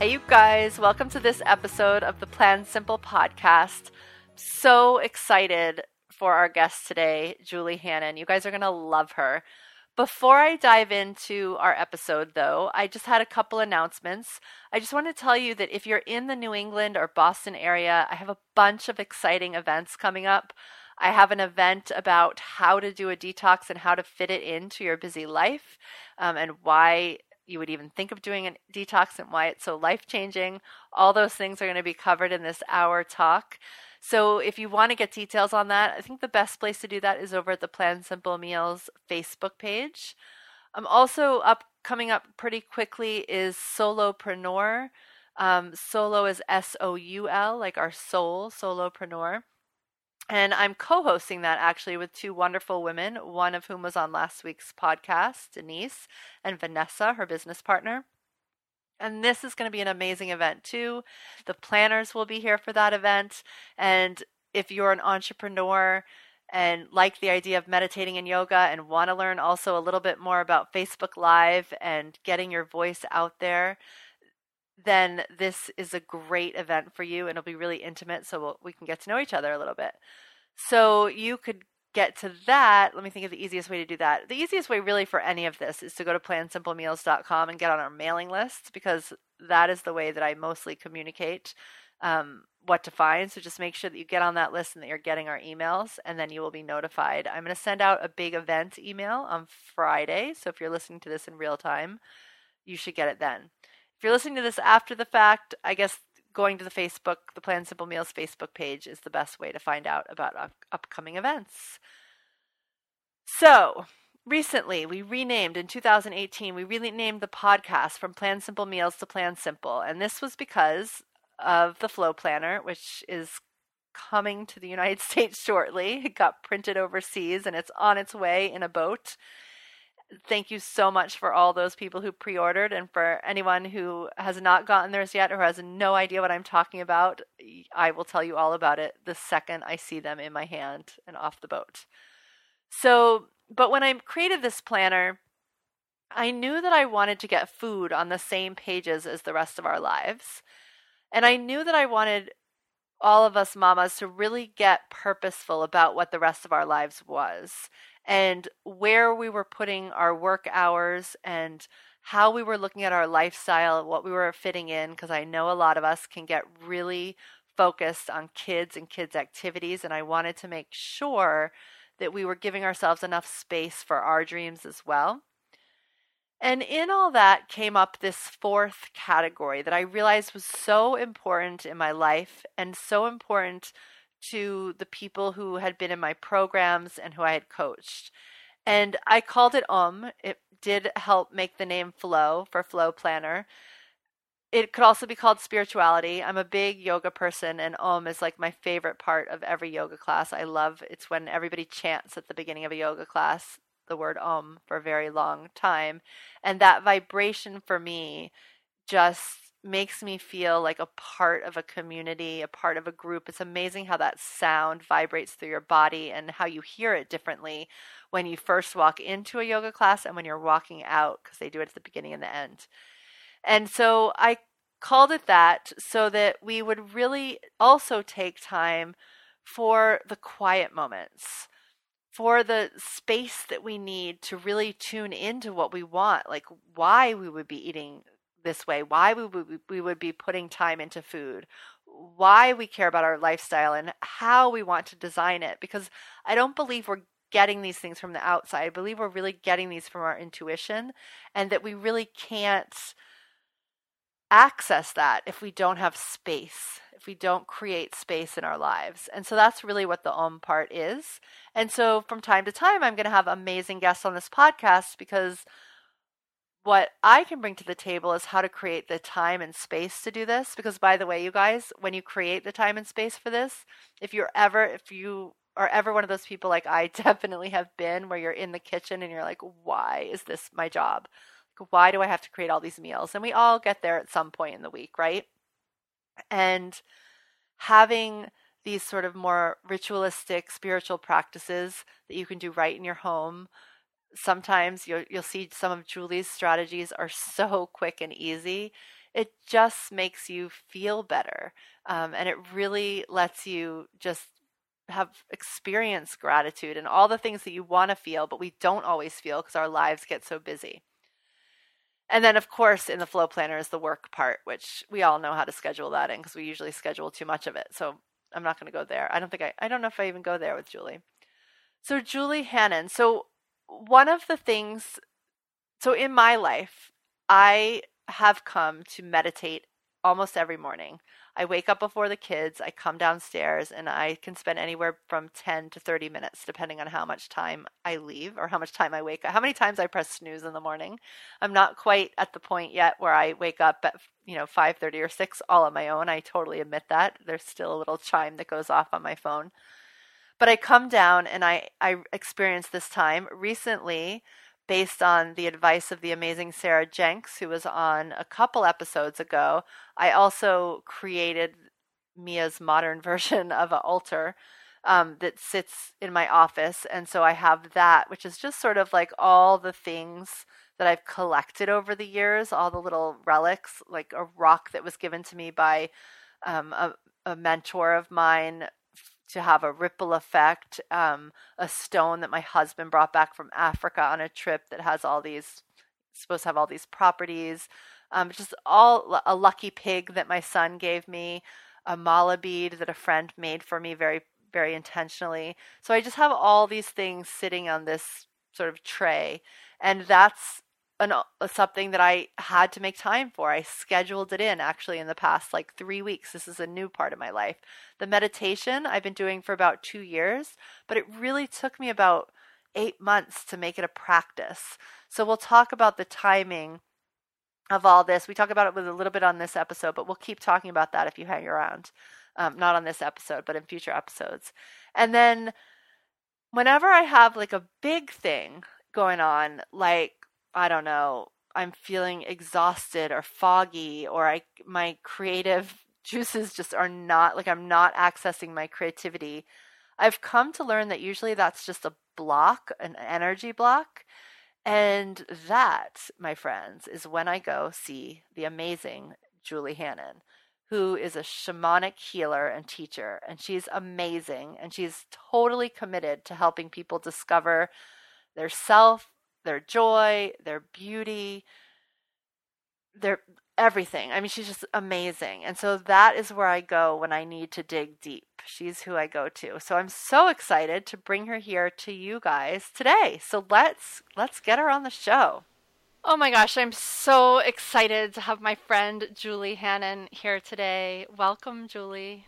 Hey, you guys, welcome to this episode of the Plan Simple podcast. So excited for our guest today, Julie Hannon. You guys are going to love her. Before I dive into our episode, though, I just had a couple announcements. I just want to tell you that if you're in the New England or Boston area, I have a bunch of exciting events coming up. I have an event about how to do a detox and how to fit it into your busy life um, and why you would even think of doing a detox and why it's so life changing. All those things are going to be covered in this hour talk. So if you want to get details on that, I think the best place to do that is over at the Plan Simple Meals Facebook page. I'm also up coming up pretty quickly is Solopreneur. Um, solo is S O U L, like our soul, solopreneur. And I'm co hosting that actually with two wonderful women, one of whom was on last week's podcast, Denise, and Vanessa, her business partner. And this is going to be an amazing event too. The planners will be here for that event. And if you're an entrepreneur and like the idea of meditating and yoga and want to learn also a little bit more about Facebook Live and getting your voice out there, then this is a great event for you and it'll be really intimate so we'll, we can get to know each other a little bit. So you could get to that. Let me think of the easiest way to do that. The easiest way, really, for any of this is to go to plansimplemeals.com and get on our mailing list because that is the way that I mostly communicate um, what to find. So just make sure that you get on that list and that you're getting our emails, and then you will be notified. I'm going to send out a big event email on Friday. So if you're listening to this in real time, you should get it then. If you're listening to this after the fact, I guess going to the Facebook, the Plan Simple Meals Facebook page is the best way to find out about up- upcoming events. So, recently we renamed in 2018, we renamed the podcast from Plan Simple Meals to Plan Simple. And this was because of the Flow Planner, which is coming to the United States shortly. It got printed overseas and it's on its way in a boat thank you so much for all those people who pre ordered and for anyone who has not gotten theirs yet or has no idea what I'm talking about. I will tell you all about it the second I see them in my hand and off the boat. So, but when I created this planner, I knew that I wanted to get food on the same pages as the rest of our lives. And I knew that I wanted all of us mamas to really get purposeful about what the rest of our lives was and where we were putting our work hours and how we were looking at our lifestyle, what we were fitting in, because I know a lot of us can get really focused on kids and kids' activities. And I wanted to make sure that we were giving ourselves enough space for our dreams as well. And in all that came up this fourth category that I realized was so important in my life and so important to the people who had been in my programs and who I had coached. And I called it Om. It did help make the name Flow for Flow Planner. It could also be called spirituality. I'm a big yoga person, and Om is like my favorite part of every yoga class. I love it's when everybody chants at the beginning of a yoga class the word Om for a very long time. And that vibration for me just makes me feel like a part of a community, a part of a group. It's amazing how that sound vibrates through your body and how you hear it differently when you first walk into a yoga class and when you're walking out because they do it at the beginning and the end. And so I called it that so that we would really also take time for the quiet moments for the space that we need to really tune into what we want, like why we would be eating this way, why we would, we would be putting time into food, why we care about our lifestyle, and how we want to design it. Because I don't believe we're getting these things from the outside. I believe we're really getting these from our intuition, and that we really can't access that if we don't have space, if we don't create space in our lives. And so that's really what the Om part is. And so from time to time, I'm going to have amazing guests on this podcast because what I can bring to the table is how to create the time and space to do this. Because, by the way, you guys, when you create the time and space for this, if you're ever, if you are ever one of those people like I definitely have been, where you're in the kitchen and you're like, why is this my job? why do I have to create all these meals? And we all get there at some point in the week, right? And having these sort of more ritualistic spiritual practices that you can do right in your home sometimes you'll, you'll see some of Julie's strategies are so quick and easy. It just makes you feel better. Um, and it really lets you just have experience gratitude and all the things that you want to feel, but we don't always feel because our lives get so busy. And then, of course, in the flow planner is the work part, which we all know how to schedule that in because we usually schedule too much of it. So I'm not going to go there. I don't think I, I don't know if I even go there with Julie. So, Julie Hannon. So, one of the things, so in my life, I have come to meditate almost every morning. I wake up before the kids, I come downstairs, and I can spend anywhere from 10 to 30 minutes, depending on how much time I leave or how much time I wake up, how many times I press snooze in the morning. I'm not quite at the point yet where I wake up at, you know, 5.30 or 6 all on my own. I totally admit that. There's still a little chime that goes off on my phone. But I come down and I, I experience this time recently based on the advice of the amazing Sarah Jenks, who was on a couple episodes ago. I also created Mia's modern version of an altar um, that sits in my office. And so I have that, which is just sort of like all the things that I've collected over the years, all the little relics, like a rock that was given to me by um, a, a mentor of mine to have a ripple effect. Um, a stone that my husband brought back from Africa on a trip that has all these, supposed to have all these properties. Um, just all a lucky pig that my son gave me, a mala bead that a friend made for me very, very intentionally. So I just have all these things sitting on this sort of tray. And that's an, something that I had to make time for. I scheduled it in actually in the past like three weeks. This is a new part of my life. The meditation I've been doing for about two years, but it really took me about eight months to make it a practice. So we'll talk about the timing of all this. We talk about it with a little bit on this episode, but we'll keep talking about that if you hang around. Um, not on this episode, but in future episodes. And then whenever I have like a big thing going on, like I don't know, I'm feeling exhausted or foggy or I my creative juices just are not like I'm not accessing my creativity. I've come to learn that usually that's just a block, an energy block. And that, my friends, is when I go see the amazing Julie Hannon, who is a shamanic healer and teacher. And she's amazing. And she's totally committed to helping people discover their self, their joy, their beauty, their everything. I mean, she's just amazing. And so that is where I go when I need to dig deep. She's who I go to. So I'm so excited to bring her here to you guys today. So let's let's get her on the show. Oh my gosh, I'm so excited to have my friend Julie Hannon here today. Welcome, Julie.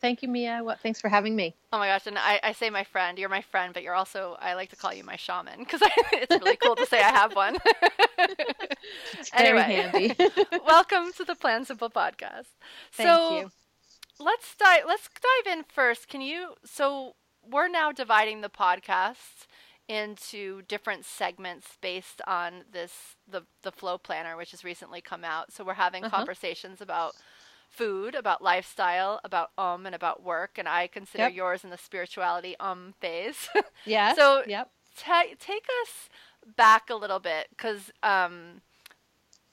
Thank you, Mia. What? Thanks for having me. Oh my gosh, and I, I say my friend. You're my friend, but you're also I like to call you my shaman because it's really cool to say I have one. it's very anyway, handy. welcome to the Plan Simple podcast. Thank so, you. Let's dive. Let's dive in first. Can you? So we're now dividing the podcast into different segments based on this the the flow planner, which has recently come out. So we're having uh-huh. conversations about food, about lifestyle, about um, and about work. And I consider yep. yours in the spirituality um phase. yeah. so yep. Ta- take us back a little bit because um,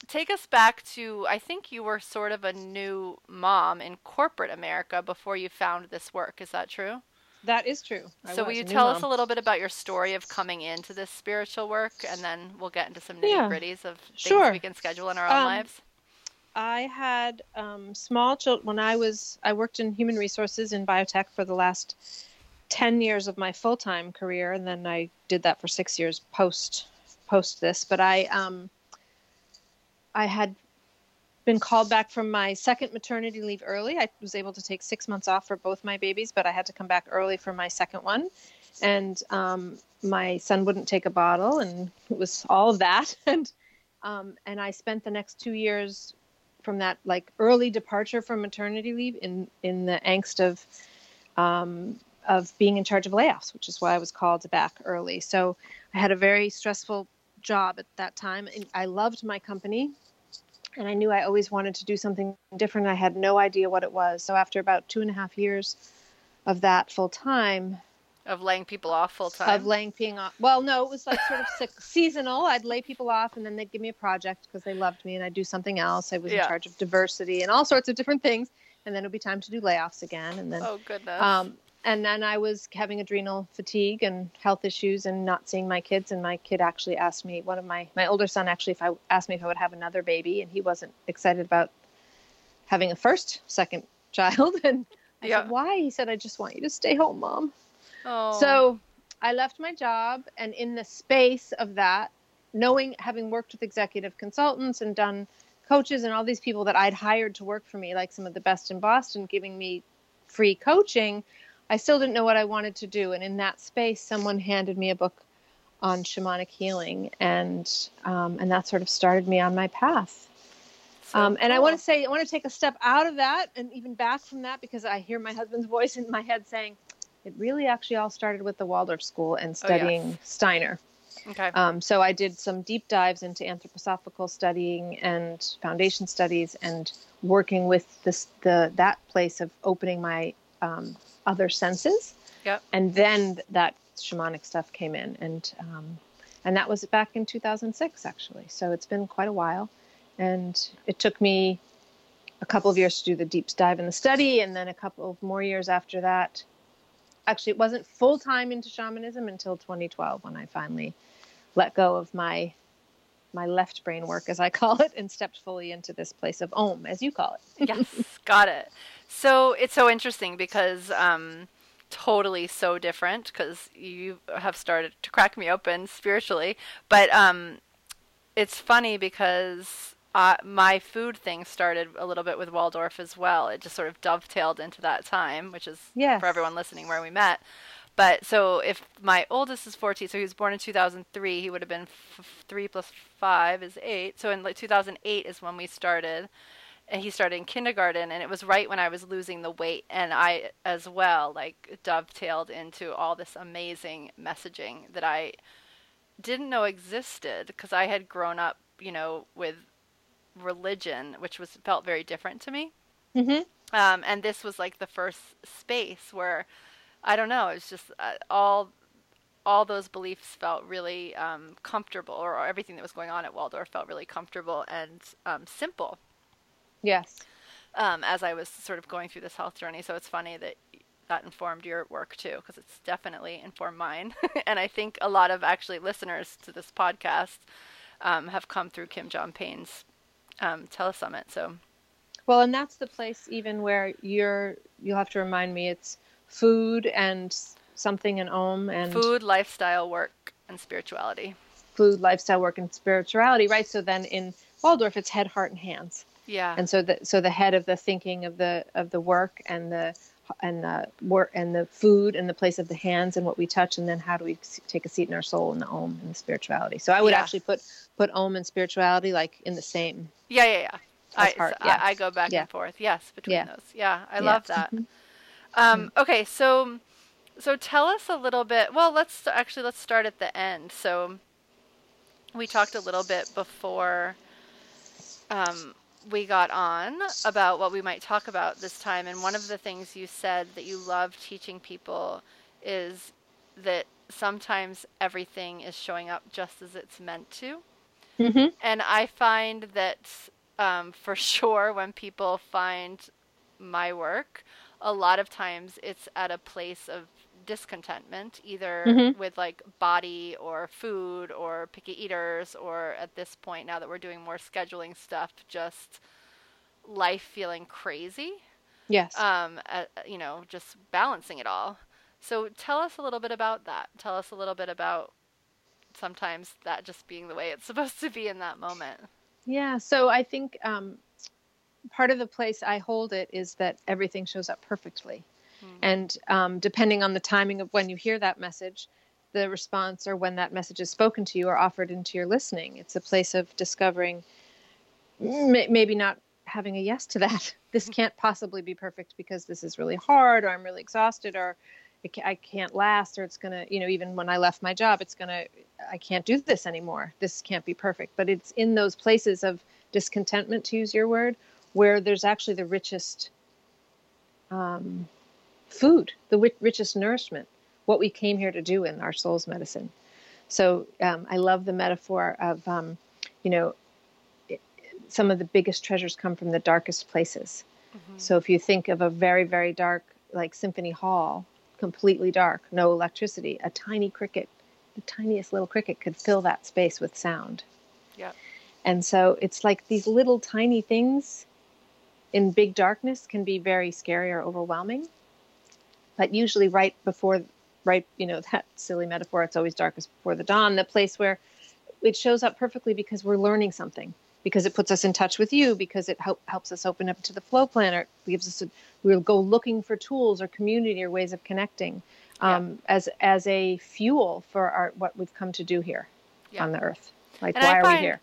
take us back to I think you were sort of a new mom in corporate America before you found this work. Is that true? That is true. I so will you tell mom. us a little bit about your story of coming into this spiritual work, and then we'll get into some nitty gritties yeah. of things sure. we can schedule in our own um, lives. I had um, small children when I was I worked in human resources in biotech for the last ten years of my full time career, and then I did that for six years post post this. But I um, I had been called back from my second maternity leave early. I was able to take six months off for both my babies, but I had to come back early for my second one. And um, my son wouldn't take a bottle, and it was all of that. And Um, and I spent the next two years from that like early departure from maternity leave in in the angst of um, of being in charge of layoffs, which is why I was called back early. So I had a very stressful job at that time. And I loved my company and I knew I always wanted to do something different. I had no idea what it was. So after about two and a half years of that full time, of laying people off full time. Of laying people off. Well, no, it was like sort of sick, seasonal. I'd lay people off, and then they'd give me a project because they loved me, and I'd do something else. I was yeah. in charge of diversity and all sorts of different things, and then it'd be time to do layoffs again, and then. Oh goodness. Um, and then I was having adrenal fatigue and health issues and not seeing my kids. And my kid actually asked me, one of my my older son actually, if I asked me if I would have another baby, and he wasn't excited about having a first, second child. And I yeah. said, why? He said, I just want you to stay home, mom. Oh. So I left my job, and in the space of that, knowing having worked with executive consultants and done coaches and all these people that I'd hired to work for me, like some of the best in Boston, giving me free coaching I still didn't know what I wanted to do. And in that space, someone handed me a book on shamanic healing, and um, and that sort of started me on my path. So um, and cool. I want to say, I want to take a step out of that and even back from that because I hear my husband's voice in my head saying, it really actually all started with the Waldorf School and studying oh, yes. Steiner. Okay. Um, so I did some deep dives into anthroposophical studying and foundation studies and working with this the that place of opening my um, other senses. Yep. And then that shamanic stuff came in, and um, and that was back in 2006 actually. So it's been quite a while, and it took me a couple of years to do the deep dive in the study, and then a couple of more years after that. Actually, it wasn't full time into shamanism until 2012 when I finally let go of my my left brain work, as I call it, and stepped fully into this place of Om, as you call it. yes, got it. So it's so interesting because um, totally so different because you have started to crack me open spiritually, but um, it's funny because uh, my food thing started a little bit with Waldorf as well. It just sort of dovetailed into that time, which is yes. for everyone listening where we met. But so if my oldest is 14, so he was born in 2003, he would have been f- 3 plus 5 is 8. So in like 2008 is when we started. And he started in kindergarten, and it was right when I was losing the weight. And I, as well, like dovetailed into all this amazing messaging that I didn't know existed because I had grown up, you know, with religion, which was felt very different to me. Mm-hmm. Um, and this was like the first space where I don't know. It was just uh, all all those beliefs felt really um, comfortable, or, or, everything that was going on at Waldorf felt really comfortable and um, simple. Yes. Um, as I was sort of going through this health journey, so it's funny that that informed your work too, because it's definitely informed mine. and I think a lot of actually listeners to this podcast um, have come through Kim John Payne's um, telesummit. So. Well, and that's the place even where you're. You'll have to remind me. It's food and something in Om and food, lifestyle, work, and spirituality. Food, lifestyle, work, and spirituality, right? So then in Waldorf, it's head, heart, and hands. Yeah. And so the so the head of the thinking of the of the work and the and the work and the food and the place of the hands and what we touch and then how do we take a seat in our soul in the om and the spirituality so i would yeah. actually put put om and spirituality like in the same yeah yeah yeah I, part, yes. I, I, go back yeah. and forth yes between yeah. those yeah i love that mm-hmm. Um, okay, so so tell us a little bit. Well, let's actually let's start at the end. So we talked a little bit before um, we got on about what we might talk about this time, and one of the things you said that you love teaching people is that sometimes everything is showing up just as it's meant to. Mm-hmm. And I find that um, for sure when people find my work, a lot of times it's at a place of discontentment, either mm-hmm. with like body or food or picky eaters, or at this point, now that we're doing more scheduling stuff, just life feeling crazy. Yes. Um, uh, you know, just balancing it all. So tell us a little bit about that. Tell us a little bit about sometimes that just being the way it's supposed to be in that moment. Yeah. So I think um, part of the place I hold it is that everything shows up perfectly. Mm. And um, depending on the timing of when you hear that message, the response or when that message is spoken to you or offered into your listening. It's a place of discovering, maybe not having a yes to that. This can't possibly be perfect because this is really hard, or I'm really exhausted, or I can't last, or it's gonna, you know, even when I left my job, it's gonna, I can't do this anymore. This can't be perfect. But it's in those places of discontentment, to use your word, where there's actually the richest um, food, the richest nourishment, what we came here to do in our soul's medicine. So um, I love the metaphor of, um, you know, it, some of the biggest treasures come from the darkest places. Mm-hmm. So if you think of a very, very dark, like symphony hall, completely dark, no electricity, a tiny cricket, the tiniest little cricket could fill that space with sound. Yeah. And so it's like these little tiny things in big darkness can be very scary or overwhelming. But usually right before right, you know, that silly metaphor, it's always darkest before the dawn, the place where it shows up perfectly because we're learning something, because it puts us in touch with you, because it help, helps us open up to the flow planner, it gives us a, we'll go looking for tools or community or ways of connecting um, yeah. as as a fuel for our what we've come to do here yeah. on the earth. Like, and why are we here?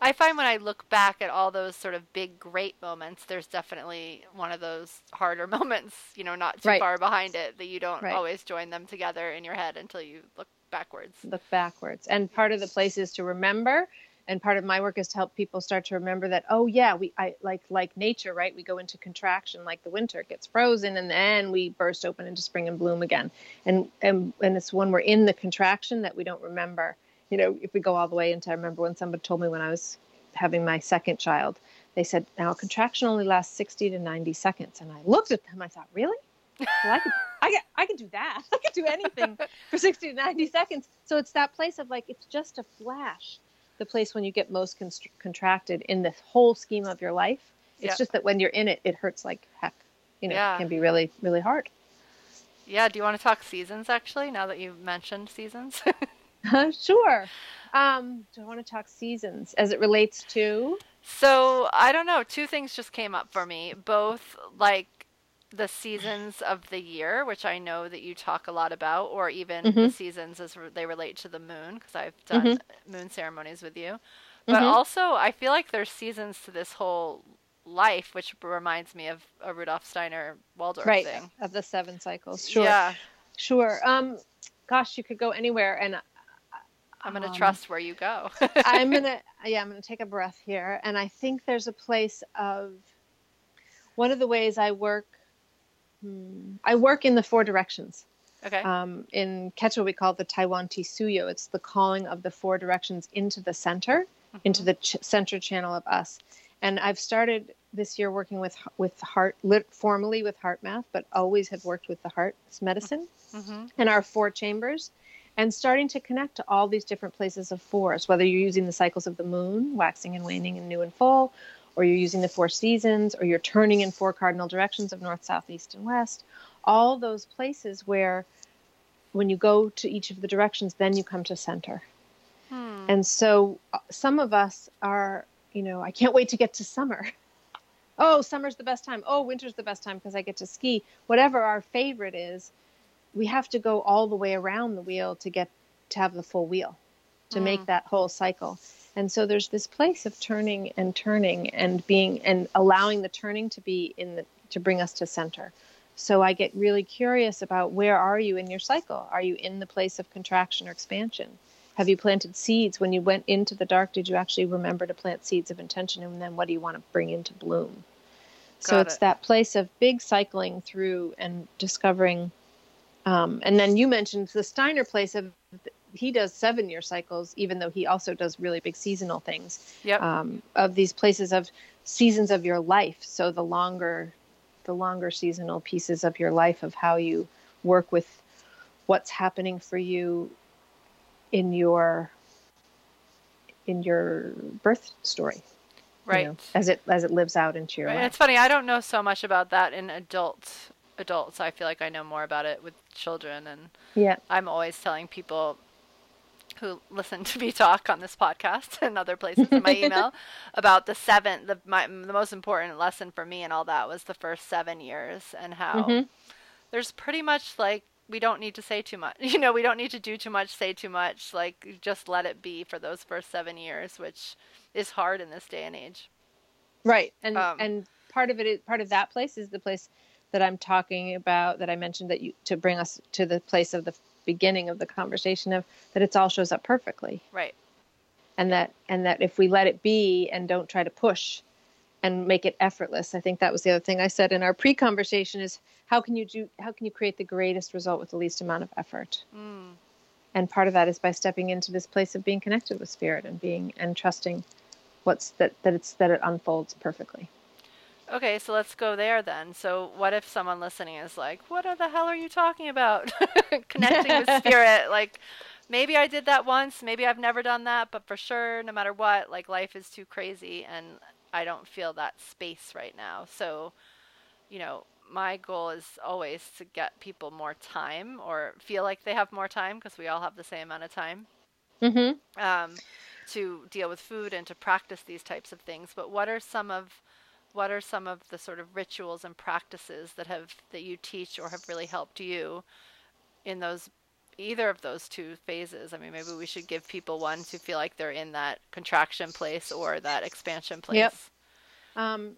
I find when I look back at all those sort of big, great moments, there's definitely one of those harder moments, you know, not too right. far behind it, that you don't right. always join them together in your head until you look backwards. Look backwards. And part of the place is to remember. And part of my work is to help people start to remember that, oh yeah, we I like like nature, right? We go into contraction like the winter, gets frozen, and then we burst open into spring and bloom again. And and and it's when we're in the contraction that we don't remember you know, if we go all the way into, I remember when somebody told me when I was having my second child, they said, now a contraction only lasts 60 to 90 seconds. And I looked at them, I thought, really? Well, I could, I can, I can do that. I can do anything for 60 to 90 seconds. So it's that place of like, it's just a flash, the place when you get most const- contracted in the whole scheme of your life. It's just that when you're in it, it hurts like heck. You know, yeah. it can be really, really hard. Yeah. Do you want to talk seasons actually, now that you've mentioned seasons? sure. Um, do I want to talk seasons as it relates to? So I don't know. Two things just came up for me. Both like the seasons of the year, which I know that you talk a lot about, or even mm-hmm. the seasons as they relate to the moon, because I've done mm-hmm. moon ceremonies with you. But mm-hmm. also, I feel like there's seasons to this whole life, which reminds me of a Rudolf Steiner Waldorf right, thing. of the seven cycles. Sure. Yeah. Sure. Um, gosh, you could go anywhere, and I'm going to um, trust where you go. I'm going to, yeah, I'm going to take a breath here. And I think there's a place of one of the ways I work, hmm, I work in the four directions. Okay. Um, in Quechua, we call it the Tawantinsuyu. It's the calling of the four directions into the center, mm-hmm. into the ch- center channel of us. And I've started this year working with with heart, lit, formally with HeartMath, but always have worked with the heart's medicine mm-hmm. and our four chambers and starting to connect to all these different places of force, whether you're using the cycles of the moon, waxing and waning and new and full, or you're using the four seasons, or you're turning in four cardinal directions of north, south, east, and west. All those places where when you go to each of the directions, then you come to center. Hmm. And so uh, some of us are, you know, I can't wait to get to summer. oh, summer's the best time. Oh, winter's the best time because I get to ski. Whatever our favorite is, we have to go all the way around the wheel to get to have the full wheel to mm. make that whole cycle. And so there's this place of turning and turning and being and allowing the turning to be in the to bring us to center. So i get really curious about where are you in your cycle? Are you in the place of contraction or expansion? Have you planted seeds? When you went into the dark did you actually remember to plant seeds of intention? And then what do you want to bring into bloom? Got so it's it. that place of big cycling through and discovering um, and then you mentioned the Steiner place of he does seven year cycles, even though he also does really big seasonal things. Yep. Um, of these places of seasons of your life. So the longer, the longer seasonal pieces of your life of how you work with what's happening for you in your in your birth story right you know, as it as it lives out into your right. life it's funny i don't know so much about that in adult adults. I feel like I know more about it with children, and yeah, I'm always telling people who listen to me talk on this podcast and other places in my email about the seven. The my the most important lesson for me and all that was the first seven years and how mm-hmm. there's pretty much like we don't need to say too much. You know, we don't need to do too much, say too much. Like just let it be for those first 7 years, which is hard in this day and age. Right. And um, and part of it is part of that place is the place that I'm talking about that I mentioned that you to bring us to the place of the beginning of the conversation of that it's all shows up perfectly. Right. And that and that if we let it be and don't try to push and make it effortless. I think that was the other thing I said in our pre-conversation is how can you do how can you create the greatest result with the least amount of effort? Mm. And part of that is by stepping into this place of being connected with spirit and being and trusting what's that that it's that it unfolds perfectly. Okay, so let's go there then. So, what if someone listening is like, "What the hell are you talking about? Connecting with spirit?" Like, maybe I did that once, maybe I've never done that, but for sure, no matter what, like life is too crazy, and I don't feel that space right now. So, you know, my goal is always to get people more time or feel like they have more time because we all have the same amount of time mm-hmm. um, to deal with food and to practice these types of things. But what are some of what are some of the sort of rituals and practices that have that you teach or have really helped you in those either of those two phases. I mean, maybe we should give people one to feel like they're in that contraction place or that expansion place. Yep. Um,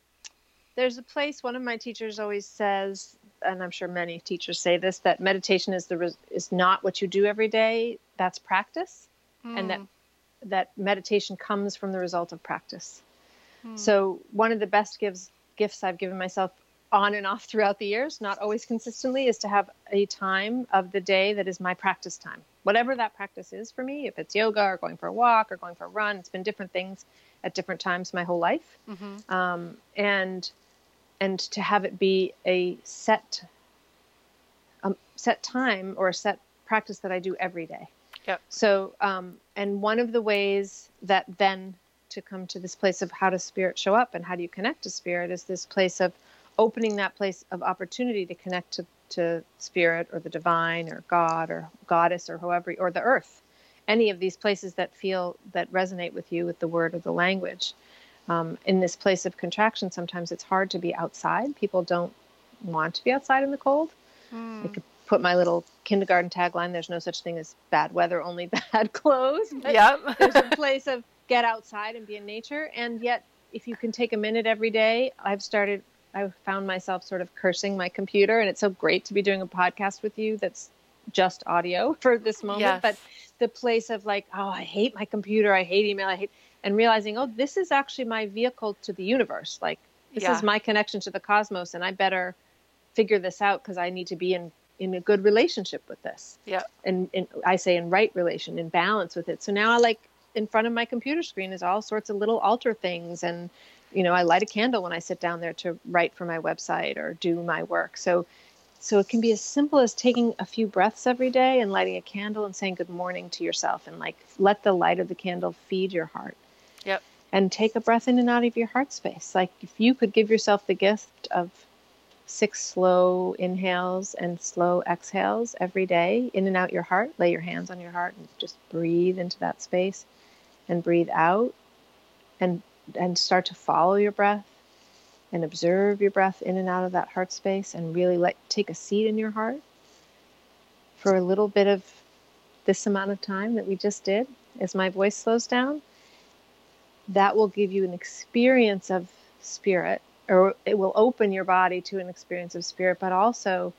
there's a place. One of my teachers always says, and I'm sure many teachers say this, that meditation is the is not what you do every day. That's practice, mm. and that hmm. that meditation comes from the result of practice. Mm. So one of the best gifts gifts I've given myself on and off throughout the years, not always consistently, is to have a time of the day that is my practice time. Whatever that practice is for me, if it's yoga or going for a walk or going for a run, it's been different things at different times my whole life. Mm-hmm. Um, and and to have it be a set um, set time or a set practice that I do every day. Yep. So, um, and one of the ways that then to come to this place of how does spirit show up and how do you connect to spirit is this place of opening that place of opportunity to connect to, to spirit or the divine or God or goddess or whoever or the earth, any of these places that feel that resonate with you with the word or the language. Um, in this place of contraction, sometimes it's hard to be outside. People don't want to be outside in the cold. Mm. I could put my little kindergarten tagline: "There's no such thing as bad weather, only bad clothes." yep. there's a place of get outside and be in nature, and yet if you can take a minute every day, I've started I found myself sort of cursing my computer, and it's so great to be doing a podcast with you that's just audio for this moment. Yes. But the place of like, oh, I hate my computer, I hate email, I hate, and realizing, oh, this is actually my vehicle to the universe. Like, this yeah. is my connection to the cosmos, and I better figure this out because I need to be in in a good relationship with this. Yeah. And, and I say in right relation, in balance with it. So now I like in front of my computer screen is all sorts of little altar things and you know, I light a candle when I sit down there to write for my website or do my work. So so it can be as simple as taking a few breaths every day and lighting a candle and saying good morning to yourself and like let the light of the candle feed your heart. Yep. And take a breath in and out of your heart space. Like if you could give yourself the gift of six slow inhales and slow exhales every day in and out your heart, lay your hands on your heart and just breathe into that space and breathe out and and start to follow your breath and observe your breath in and out of that heart space and really let take a seat in your heart for a little bit of this amount of time that we just did. As my voice slows down that will give you an experience of spirit or it will open your body to an experience of spirit but also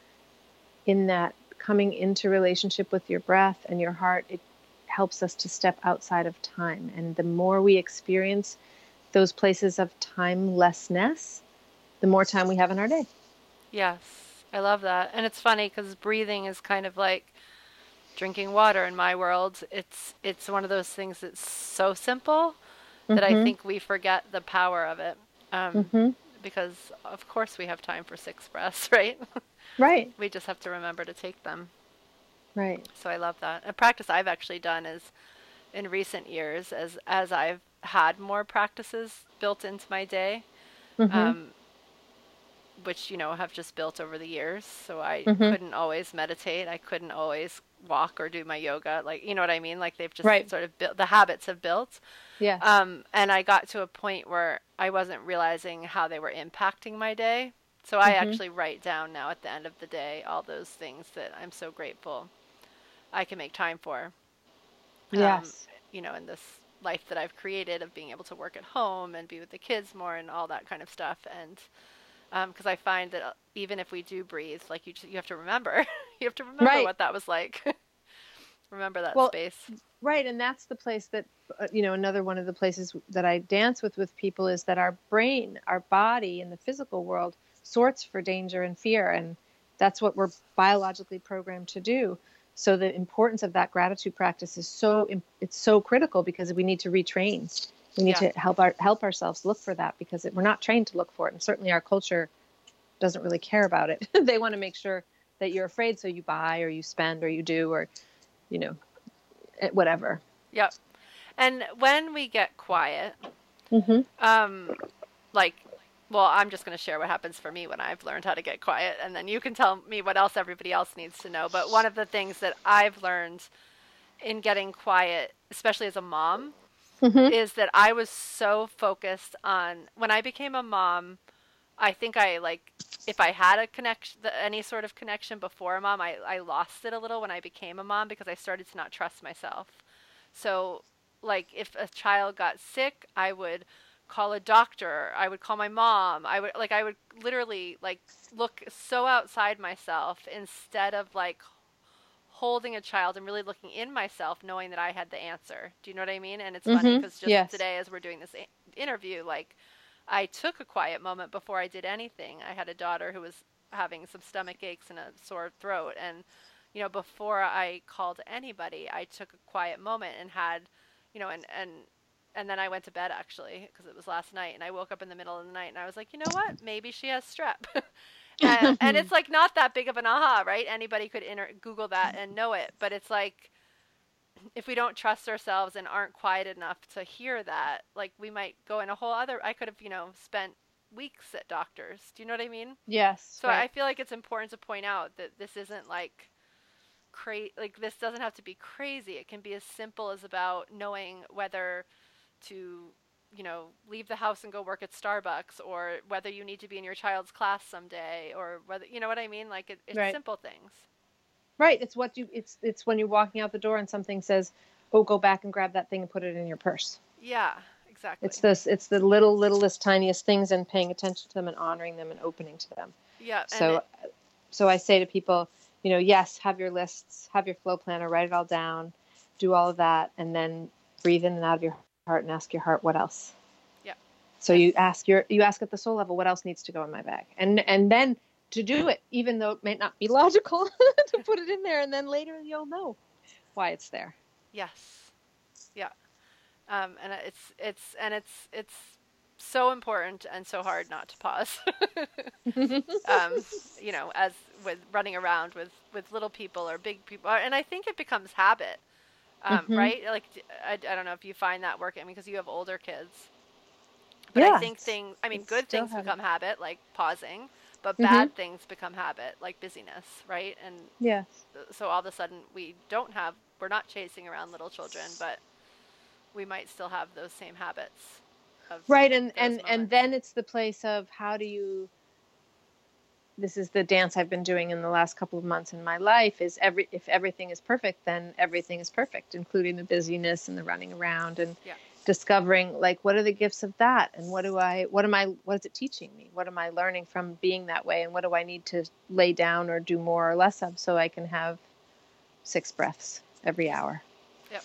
in that coming into relationship with your breath and your heart it helps us to step outside of time and the more we experience those places of timelessness, the more time we have in our day. Yes, I love that. And it's funny because breathing is kind of like drinking water in my world. It's it's one of those things that's so simple that mm-hmm. I think we forget the power of it. Um, mm-hmm. Because of course we have time for six breaths, right? Right. we just have to remember to take them. Right. So I love that. A practice I've actually done is in recent years as as I've had more practices built into my day, mm-hmm. um, which you know have just built over the years. So I mm-hmm. couldn't always meditate. I couldn't always walk or do my yoga. Like you know what I mean? Like they've just right. sort of built the habits have built. Yeah. Um, and I got to a point where I wasn't realizing how they were impacting my day. So I mm-hmm. actually write down now at the end of the day all those things that I'm so grateful I can make time for. Um, yes. Um, you know, in this life that I've created of being able to work at home and be with the kids more and all that kind of stuff. And because um, I find that uh, even if we do breathe, like you, just, you have to remember, you have to remember right. what that was like. remember that well, space. Right, and that's the place that uh, you know another one of the places that I dance with with people is that our brain, our body in the physical world sorts for danger and fear and that's what we're biologically programmed to do. So the importance of that gratitude practice is so it's so critical because we need to retrain. We need yeah. to help our help ourselves look for that because it, we're not trained to look for it, and certainly our culture doesn't really care about it. they want to make sure that you're afraid, so you buy or you spend or you do or you know Eh, whatever. Yep. And when we get quiet, mm-hmm. um, like, well, I'm just going to share what happens for me when I've learned how to get quiet, and then you can tell me what else everybody else needs to know. But one of the things that I've learned in getting quiet, especially as a mom, mm-hmm. is that I was so focused on when I became a mom. I think I like if I had a connection, any sort of connection before a mom, I, I lost it a little when I became a mom because I started to not trust myself. So, like, if a child got sick, I would call a doctor. I would call my mom. I would, like, I would literally, like, look so outside myself instead of, like, holding a child and really looking in myself, knowing that I had the answer. Do you know what I mean? And it's mm-hmm. funny because just yes. today, as we're doing this interview, like, I took a quiet moment before I did anything. I had a daughter who was having some stomach aches and a sore throat and you know before I called anybody, I took a quiet moment and had you know and and and then I went to bed actually because it was last night and I woke up in the middle of the night and I was like, "You know what? Maybe she has strep." and, and it's like not that big of an aha, right? Anybody could inter- Google that and know it, but it's like if we don't trust ourselves and aren't quiet enough to hear that, like we might go in a whole other. I could have, you know, spent weeks at doctors. Do you know what I mean? Yes. So right. I feel like it's important to point out that this isn't like crazy. Like this doesn't have to be crazy. It can be as simple as about knowing whether to, you know, leave the house and go work at Starbucks, or whether you need to be in your child's class someday, or whether you know what I mean. Like it, it's right. simple things. Right. It's what you. It's it's when you're walking out the door and something says, "Oh, go back and grab that thing and put it in your purse." Yeah. Exactly. It's this. It's the little, littlest, tiniest things, and paying attention to them and honoring them and opening to them. Yeah. So, it, so I say to people, you know, yes, have your lists, have your flow planner, write it all down, do all of that, and then breathe in and out of your heart and ask your heart what else. Yeah. So you ask your you ask at the soul level what else needs to go in my bag, and and then to do it, even though it may not be logical to put it in there, and then later you'll know why it's there. Yes, yeah, um, and it's it's and it's it's so important and so hard not to pause. um, you know, as with running around with with little people or big people, and I think it becomes habit, um, mm-hmm. right? Like I, I don't know if you find that working because you have older kids. But I think things, I mean, good things become habit, like pausing but mm-hmm. bad things become habit like busyness right and yeah. so all of a sudden we don't have we're not chasing around little children but we might still have those same habits right and and moments. and then it's the place of how do you this is the dance I've been doing in the last couple of months in my life is every if everything is perfect then everything is perfect including the busyness and the running around and yeah. discovering like what are the gifts of that? And what do i what am i what is it teaching me? What am i learning from being that way? And what do i need to lay down or do more or less of so i can have six breaths every hour? Yep.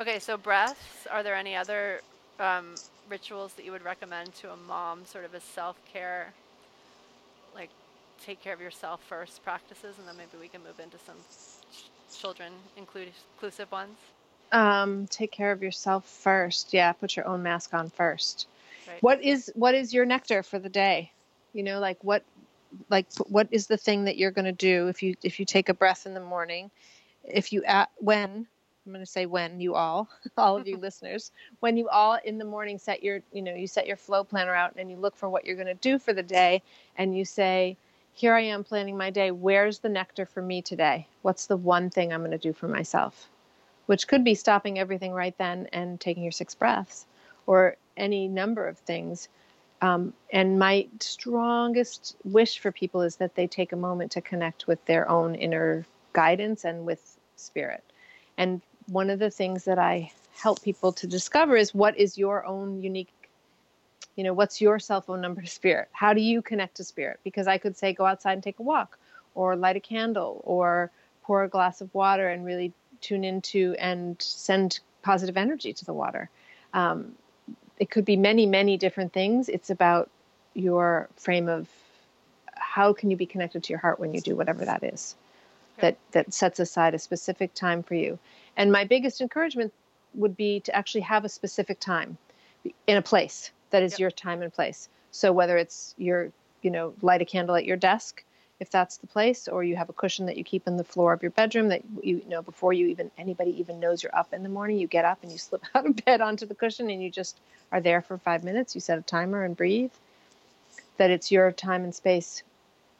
Okay so breaths are there any other um, rituals that you would recommend to a mom sort of as self-care like take care of yourself first practices and then maybe we can move into some ch- children inclusive ones um, take care of yourself first. Yeah, put your own mask on first. Right. What is what is your nectar for the day? You know, like what like what is the thing that you're going to do if you if you take a breath in the morning? If you at when I'm going to say when you all, all of you listeners, when you all in the morning set your, you know, you set your flow planner out and you look for what you're going to do for the day and you say, here I am planning my day. Where's the nectar for me today? What's the one thing I'm going to do for myself? which could be stopping everything right then and taking your six breaths or any number of things. Um, and my strongest wish for people is that they take a moment to connect with their own inner guidance and with spirit. And one of the things that I help people to discover is what is your own unique you know what's your cell phone number to spirit? How do you connect to spirit? Because i could say go outside and take a walk or light a candle or pour a glass of water and really tune into and send positive energy to the water. Um, it could be many many different things. It's about your frame of how can you be connected to your heart when you do whatever that is that that sets aside a specific time for you and my biggest encouragement would be to actually have a specific time in a place that is yep. your time and place. So whether it's your you know light a candle at your desk if that's the place or you have a cushion that you keep in the floor of your bedroom that you, you know before you even anybody even knows you're up in the morning you get up and you slip out of bed onto the cushion and you just are there for five minutes. You set a timer and breathe. That it's your time and space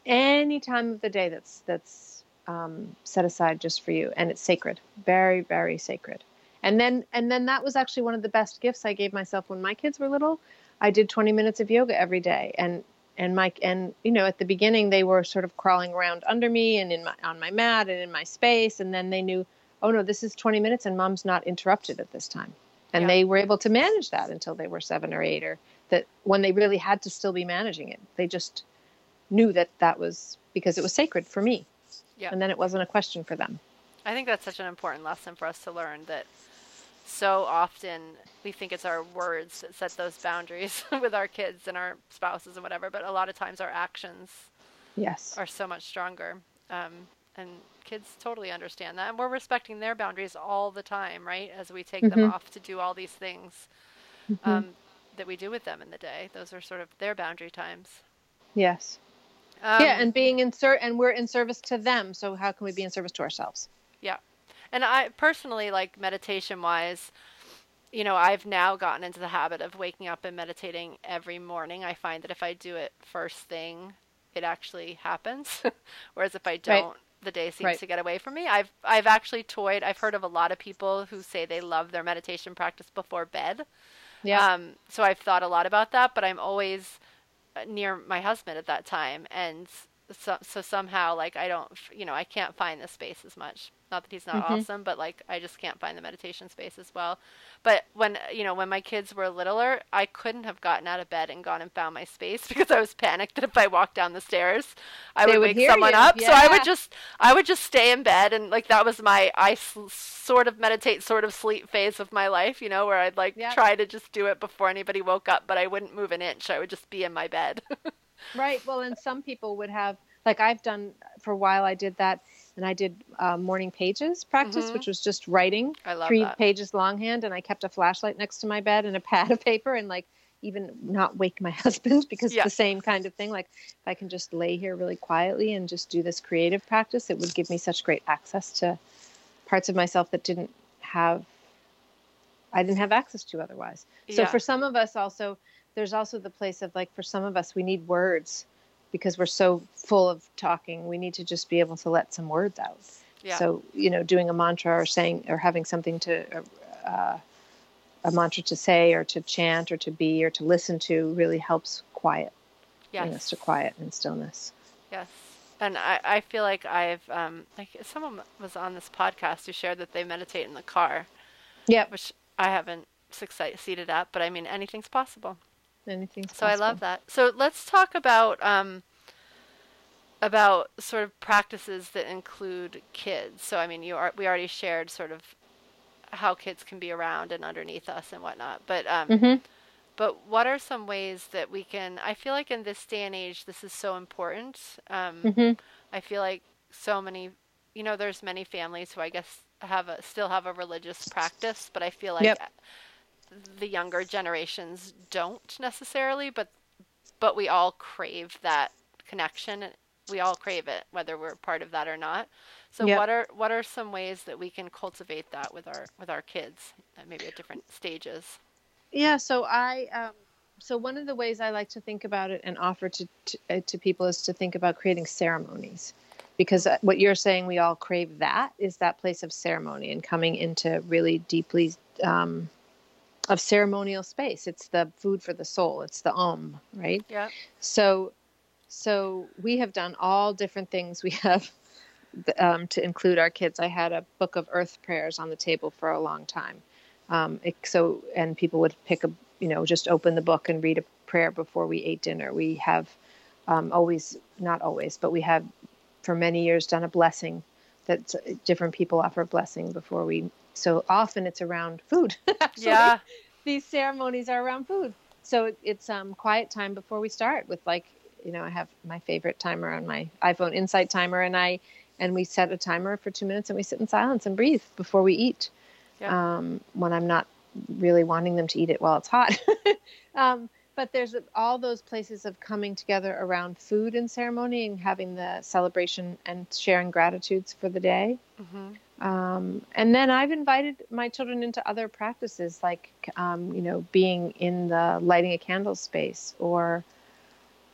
any time of the day that's that's um, set aside just for you, and it's sacred, very, very sacred. And then, and then that was actually one of the best gifts I gave myself when my kids were little. I did 20 minutes of yoga every day, and and Mike, and you know, at the beginning they were sort of crawling around under me and in my on my mat and in my space, and then they knew, oh no, this is 20 minutes, and mom's not interrupted at this time, and yeah. they were able to manage that until they were seven or eight, or that when they really had to still be managing it, they just knew that that was because it was sacred for me. Yeah. And then it wasn't a question for them. I think that's such an important lesson for us to learn that so often we think it's our words that set those boundaries with our kids and our spouses and whatever, but a lot of times our actions yes are so much stronger. Um, and kids totally understand that. And we're respecting their boundaries all the time, right? As we take mm-hmm. them off to do all these things mm-hmm. um, that we do with them in the day. Those are sort of their boundary times. Yes. Um, yeah, and being in ser- and we're in service to them. So how can we be in service to ourselves? Yeah, and I personally like meditation wise. You know, I've now gotten into the habit of waking up and meditating every morning. I find that if I do it first thing, it actually happens. Whereas if I don't, right. the day seems right. to get away from me. I've I've actually toyed. I've heard of a lot of people who say they love their meditation practice before bed. Yeah. Um, so I've thought a lot about that, but I'm always near my husband at that time and so, so somehow like i don't you know i can't find the space as much not that he's not mm-hmm. awesome but like i just can't find the meditation space as well but when you know when my kids were littler i couldn't have gotten out of bed and gone and found my space because i was panicked that if i walked down the stairs i would, would wake someone you. up yeah. so i would just i would just stay in bed and like that was my i sort of meditate sort of sleep phase of my life you know where i'd like yep. try to just do it before anybody woke up but i wouldn't move an inch i would just be in my bed right well and some people would have like i've done for a while i did that and I did uh, morning pages practice, mm-hmm. which was just writing three that. pages longhand, and I kept a flashlight next to my bed and a pad of paper, and like even not wake my husband because yeah. the same kind of thing. Like if I can just lay here really quietly and just do this creative practice, it would give me such great access to parts of myself that didn't have I didn't have access to otherwise. So yeah. for some of us also there's also the place of like for some of us we need words because we're so full of talking we need to just be able to let some words out yeah. so you know doing a mantra or saying or having something to uh, a mantra to say or to chant or to be or to listen to really helps quiet yes. bring us to quiet and stillness yes and I, I feel like I've um, like someone was on this podcast who shared that they meditate in the car. Yeah, which I haven't succeeded at, but I mean anything's possible anything. So I love that. So let's talk about um, about sort of practices that include kids. So I mean, you are we already shared sort of how kids can be around and underneath us and whatnot. But um, mm-hmm. but what are some ways that we can? I feel like in this day and age, this is so important. Um, mm-hmm. I feel like so many, you know, there's many families who I guess have a, still have a religious practice, but I feel like. Yep the younger generations don't necessarily, but but we all crave that connection. We all crave it, whether we're part of that or not. So, yep. what are what are some ways that we can cultivate that with our with our kids, maybe at different stages? Yeah. So I. Um, so one of the ways I like to think about it and offer to to, uh, to people is to think about creating ceremonies because uh, what you're saying we all crave that is that place of ceremony and coming into really deeply um, of ceremonial space. It's the food for the soul. It's the om, right? Yeah. So, so we have done all different things. We have um, to include our kids. I had a book of earth prayers on the table for a long time. Um, it, so, and people would pick a, you know, just open the book and read a prayer before we ate dinner. We have um, always, not always, but we have for many years done a blessing that different people offer a blessing before we. So often it's around food. Actually, Yeah. these ceremonies are around food. So it's um, quiet time before we start with like, you know, I have my favorite timer on my iPhone Insight timer, and I and we set a timer for two minutes and we sit in silence and breathe before we eat. Yeah. Um, when I'm not really wanting them to eat it while it's hot. um, but there's all those places of coming together around food and ceremony and having the celebration and sharing gratitudes for the day. hmm Um, and then I've invited my children into other practices, like um, you know, being in the lighting a candle space, or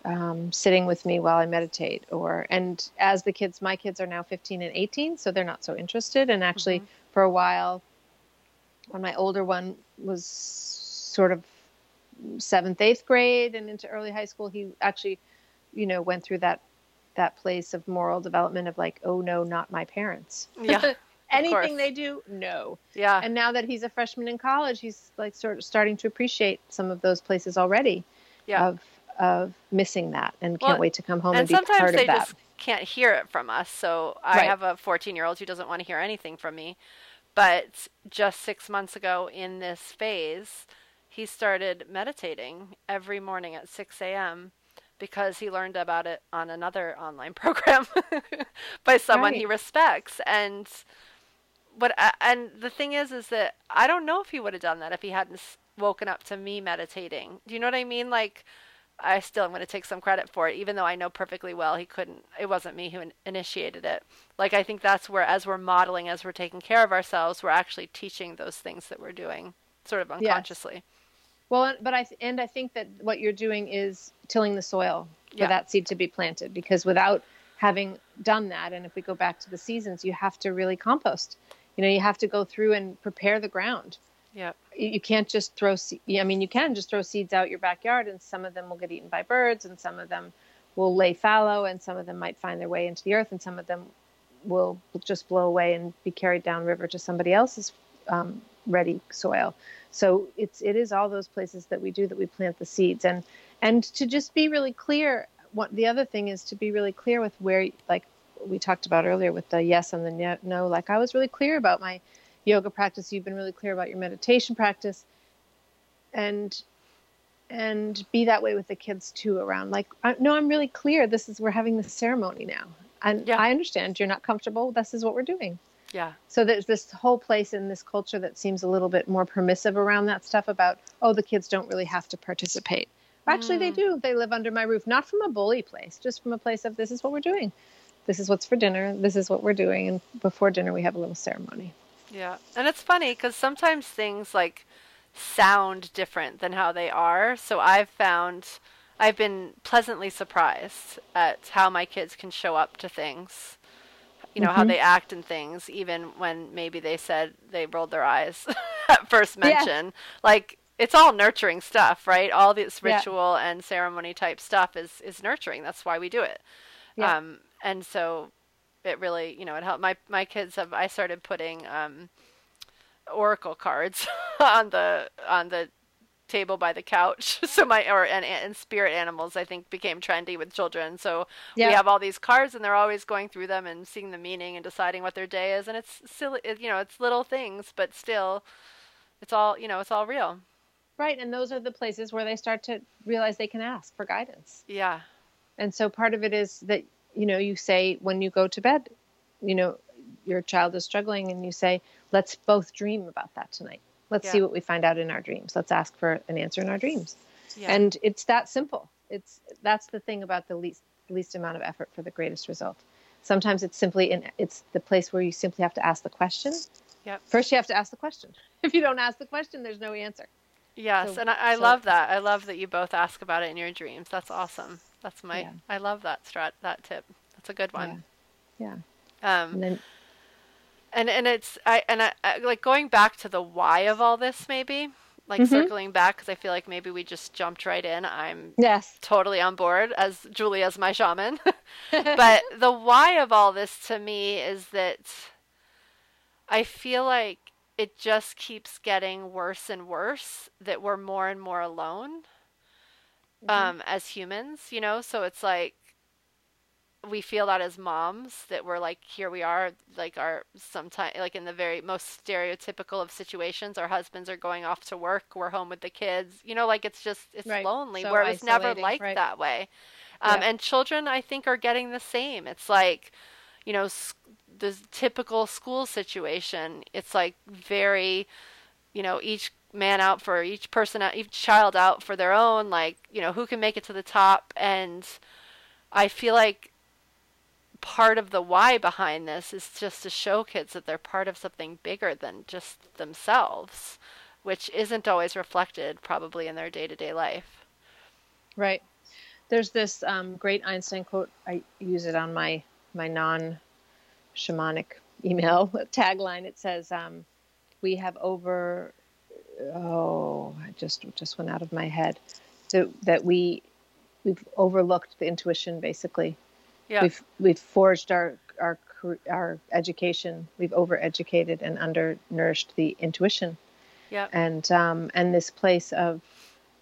um, sitting with me while I meditate. Or and as the kids, my kids are now 15 and 18, so they're not so interested. And actually, Mhm. for a while, when my older one was sort of seventh, eighth grade, and into early high school, he actually, you know, went through that that place of moral development of like, oh no, not my parents. Yeah. anything they do no Yeah. and now that he's a freshman in college he's like sort of starting to appreciate some of those places already Yeah. of of missing that and Well, can't wait to come home and, and be sometimes part they of that just can't hear it from us. So I Right. have a 14 year old who doesn't want to hear anything from me. But just six months ago in this phase, he started meditating every morning at 6 a.m. because he learned about it on another online program by someone he respects. And what I, uh, and the thing is is that I don't know if he would have done that if he hadn't woken up to me meditating. Do you know what I mean? Like I still am going to take some credit for it, even though I know perfectly well he couldn't. It wasn't me who in- initiated it. Like I think that's where, as we're modeling, as we're taking care of ourselves, we're actually teaching those things that we're doing, sort of unconsciously. well and- but i th- and i think that what you're doing is tilling the soil for Yeah. that seed to be planted because without having done that and if we go back to the seasons you have to really compost you know you have to go through and prepare the ground. You you can't just throw i mean you can just throw seeds out your backyard and some of them will get eaten by birds and some of them will lay fallow and some of them might find their way into the earth and some of them will just blow away and be carried downriver to somebody else's um, ready soil. So it's it is all those places that we do that we plant the seeds. And and to just be really clear what the other thing is to be really clear with where like we talked about earlier with the yes and the no- like i was really clear about my yoga practice. You've been really clear about your meditation practice. And and be that way with the kids too around like I, no i'm really clear. This is we're having this ceremony now. And Yeah. i understand you're not comfortable. This is what we're doing. Yeah. so there's this whole place in this culture that seems a little bit more permissive around that stuff about oh the kids don't really have to participate. Actually they Mm. do. They live under my roof not from a bully place just from a place of this is what we're doing this is what's for dinner this is what we're doing and before dinner we have a little ceremony Yeah. And it's funny because sometimes things like sound different than how they are. So I've found I've been pleasantly surprised at how my kids can show up to things. You know, how Mhm. they act in things, even when maybe they said they rolled their eyes at first Yeah. mention. Like, it's all nurturing stuff, right? All this Yeah. ritual and ceremony type stuff is, is nurturing. That's why we do it. Yeah. Um, and so it really, you know, it helped. My my kids have. I started putting um, oracle cards on the on the table by the couch. so my or and, and spirit animals I think became trendy with children. So Yeah. we have all these cards and they're always going through them and seeing the meaning and deciding what their day is. And it's silly, it, you know, it's little things, but still, it's all you know, it's all real. right and those are the places where they start to realize they can ask for guidance Yeah. and so part of it is that you know you say when you go to bed you know your child is struggling and you say let's both dream about that tonight let's see what we find out in our dreams let's ask for an answer in our dreams Yeah. and it's that simple it's that's the thing about the least least amount of effort for the greatest result sometimes it's simply in it's the place where you simply have to ask the question Yep. first you have to ask the question if you don't ask the question there's no answer Yes, So- and I, I so- love that. I love that you both ask about it in your dreams. That's awesome. That's my. Yeah. I love that strat. That tip. That's a good one. yeah Um, and then and and it's I and I, I like going back to the why of all this. Maybe like mm-hmm. circling back because I feel like maybe we just jumped right in. I'm yes totally on board as Julie as my shaman. but the why of all this to me is that I feel like it just keeps getting worse and worse that we're more and more alone mm-hmm. um, as humans, you know? So it's like we feel that as moms that we're like here we are like our sometimes like in the very most stereotypical of situations our husbands are going off to work we're home with the kids you know like it's just it's right. lonely so where it was never like right. that way um, yeah. and children i think are getting the same it's like you know the typical school situation it's like very you know each man out for each person each child out for their own like you know who can make it to the top and i feel like part of the why behind this is just to show kids that they're part of something bigger than just themselves, which isn't always reflected probably in their day to day life. Right. There's this um, great Einstein quote. I use it on my my non shamanic email tagline. It says, um, "We have over." Oh, I just just went out of my head. So that we we've overlooked the intuition basically yeah. We've we've forged our our our education. We've overeducated and undernourished the intuition. Yeah. And um, and this place of,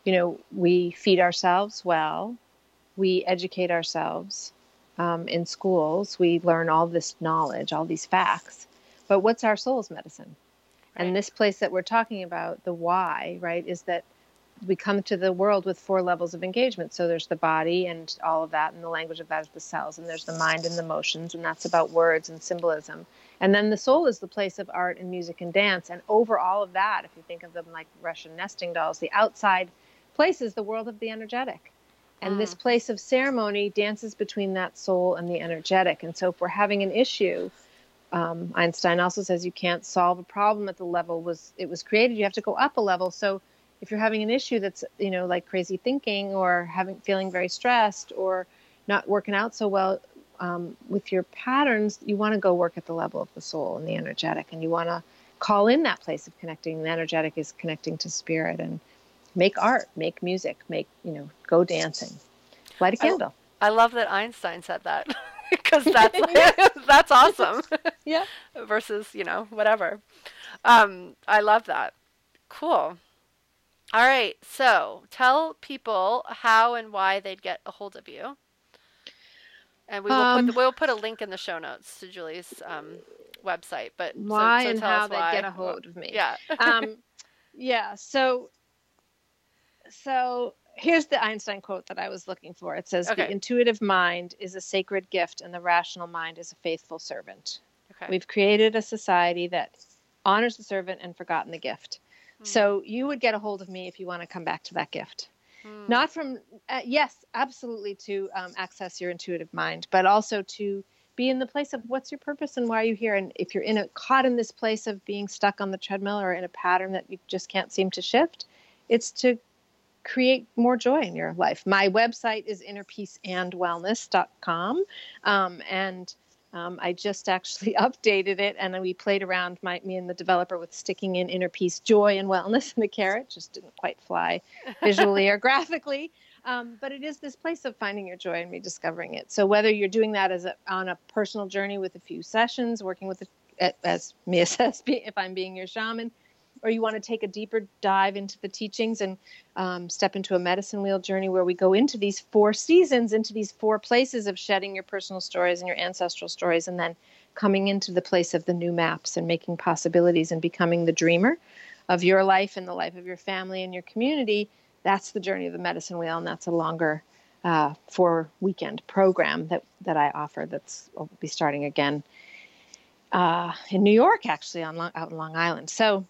you know, we feed ourselves well, we educate ourselves um, in schools. We learn all this knowledge, all these facts. But what's our soul's medicine? Right. And this place that we're talking about, the why, right, is that we come to the world with four levels of engagement. So there's the body and all of that, and the language of that is the cells, and there's the mind and the emotions, and that's about words and symbolism. And then the soul is the place of art and music and dance. And over all of that, if you think of them like Russian nesting dolls, the outside place is the world of the energetic. And mm. this place of ceremony dances between that soul and the energetic. And so if we're having an issue, um, Einstein also says you can't solve a problem at the level was it was created. You have to go up a level. So if you're having an issue that's you know like crazy thinking or having feeling very stressed or not working out so well um, with your patterns you want to go work at the level of the soul and the energetic. And you want to call in that place of connecting. The energetic is connecting to spirit and make art make music make you know go dancing. Light a candle. I, I love that einstein said that because that's that's awesome yeah versus you know whatever um, i love that cool all right. So tell people how and why they'd get a hold of you. And we will um, put the, we'll put a link in the show notes to Julie's um, website. But why so, so and how they get a hold of me? Yeah. um, yeah. So so here's the Einstein quote that I was looking for. It says, okay. "The intuitive mind is a sacred gift, and the rational mind is a faithful servant." Okay. We've created a society that honors the servant and forgotten the gift. So you would get a hold of me if you want to come back to that gift. Mm. Not from, uh, yes, absolutely to um, access your intuitive mind, but also to be in the place of what's your purpose and why are you here. And if you're in a caught in this place of being stuck on the treadmill or in a pattern that you just can't seem to shift, it's to create more joy in your life. My website is innerpeaceandwellness.com. Um, and um, I just actually updated it, and we played around, my, me and the developer, with sticking in inner peace, joy, and wellness in the carrot. Just didn't quite fly visually or graphically. Um, but it is this place of finding your joy and rediscovering it. So whether you're doing that as a, on a personal journey with a few sessions, working with, a, as me says, if I'm being your shaman, or you want to take a deeper dive into the teachings and um, step into a medicine wheel journey where we go into these four seasons, into these four places of shedding your personal stories and your ancestral stories, and then coming into the place of the new maps and making possibilities and becoming the dreamer of your life and the life of your family and your community. That's the journey of the medicine wheel, and that's a longer uh, four weekend program that that I offer. That's will be starting again uh, in New York, actually, on Long, out in Long Island. So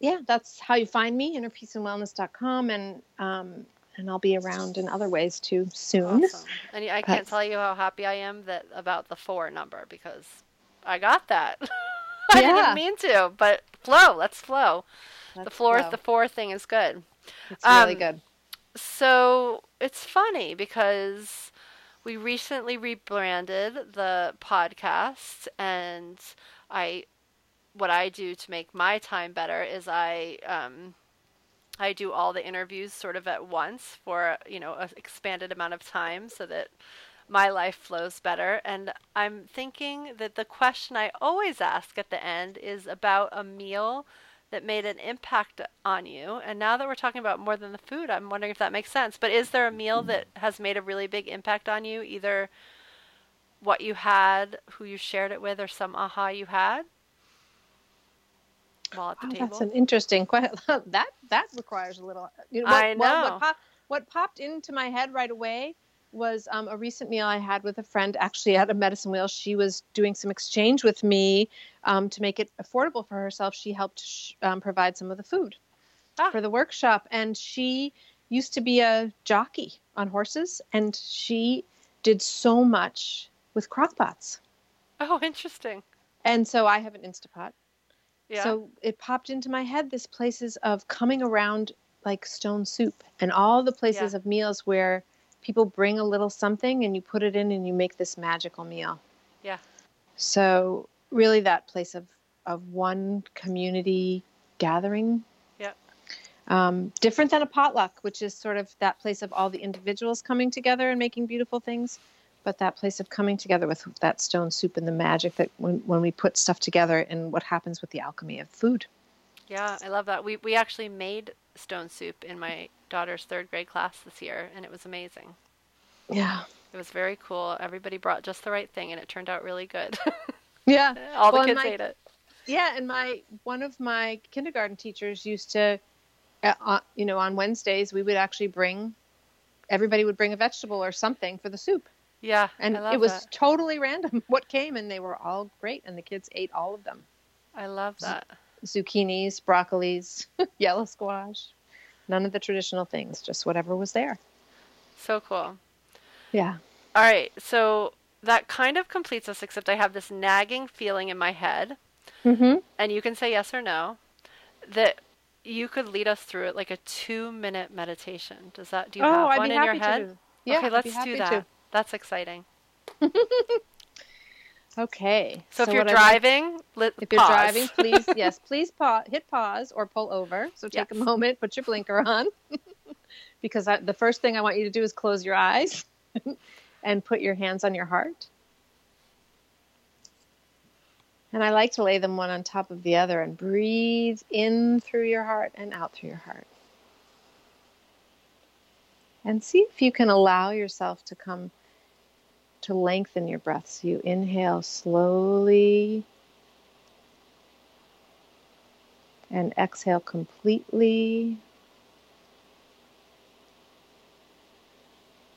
yeah, that's how you find me, innerpeaceandwellness.com. And, um, and I'll be around in other ways too soon. Awesome. And I can't tell you how happy I am that about the four number because I got that. I yeah. didn't mean to, but flow. Let's flow. Let's the floor, flow. the four thing is good. It's really um, good. So it's funny because we recently rebranded the podcast, and I what I do to make my time better is I um, I do all the interviews sort of at once for, you know, an expanded amount of time so that my life flows better. And I'm thinking that the question I always ask at the end is about a meal that made an impact on you. And now that we're talking about more than the food, I'm wondering if that makes sense. But is there a meal that has made a really big impact on you, either what you had, who you shared it with, or some aha you had? While at the Oh, table. that's an interesting question. that that requires a little. You know, I what, what- know. What, pop, what popped into my head right away was um, a recent meal I had with a friend, actually at a medicine wheel. She was doing some exchange with me um, to make it affordable for herself. She helped sh- um, provide some of the food Ah. for the workshop, and she used to be a jockey on horses, and she did so much with crockpots. oh, interesting. And so I have an Instapot. Yeah. So it popped into my head this places of coming around like stone soup and all the places Yeah. of meals where people bring a little something and you put it in and you make this magical meal. Yeah. So really that place of of one community gathering. Yeah. Um, different than a potluck, which is sort of that place of all the individuals coming together and making beautiful things, but that place of coming together with that stone soup and the magic that when, when we put stuff together and what happens with the alchemy of food. Yeah, I love that. We we actually made stone soup in my daughter's third grade class this year, and it was amazing. Yeah. It was very cool. Everybody brought just the right thing, and it turned out really good. Yeah. All the Well, kids my- ate it. Yeah, and my one of my kindergarten teachers used to, uh, uh, you know, on Wednesdays we would actually bring, everybody would bring a vegetable or something for the soup, Yeah, and it was that. totally random what came, and they were all great, and the kids ate all of them: I love that. zucchinis, broccolis, yellow squash, none of the traditional things, just whatever was there. So cool. Yeah. All right, so that kind of completes us, except I have this nagging feeling in my head, Mm-hmm. and you can say yes or no, that you could lead us through it like a two-minute meditation. Does that? Do you oh, have I'd one in your head? to. Yeah, okay, let's do to. That. That's exciting. Okay. So, if you're like- driving, let, If you're pause. driving, please, yes, please pa- hit pause or pull over. So take a moment, put your blinker on, because I, the first thing I want you to do is close your eyes and put your hands on your heart. And I like to lay them one on top of the other and breathe in through your heart and out through your heart. And see if you can allow yourself to come to lengthen your breath. So you inhale slowly and exhale completely.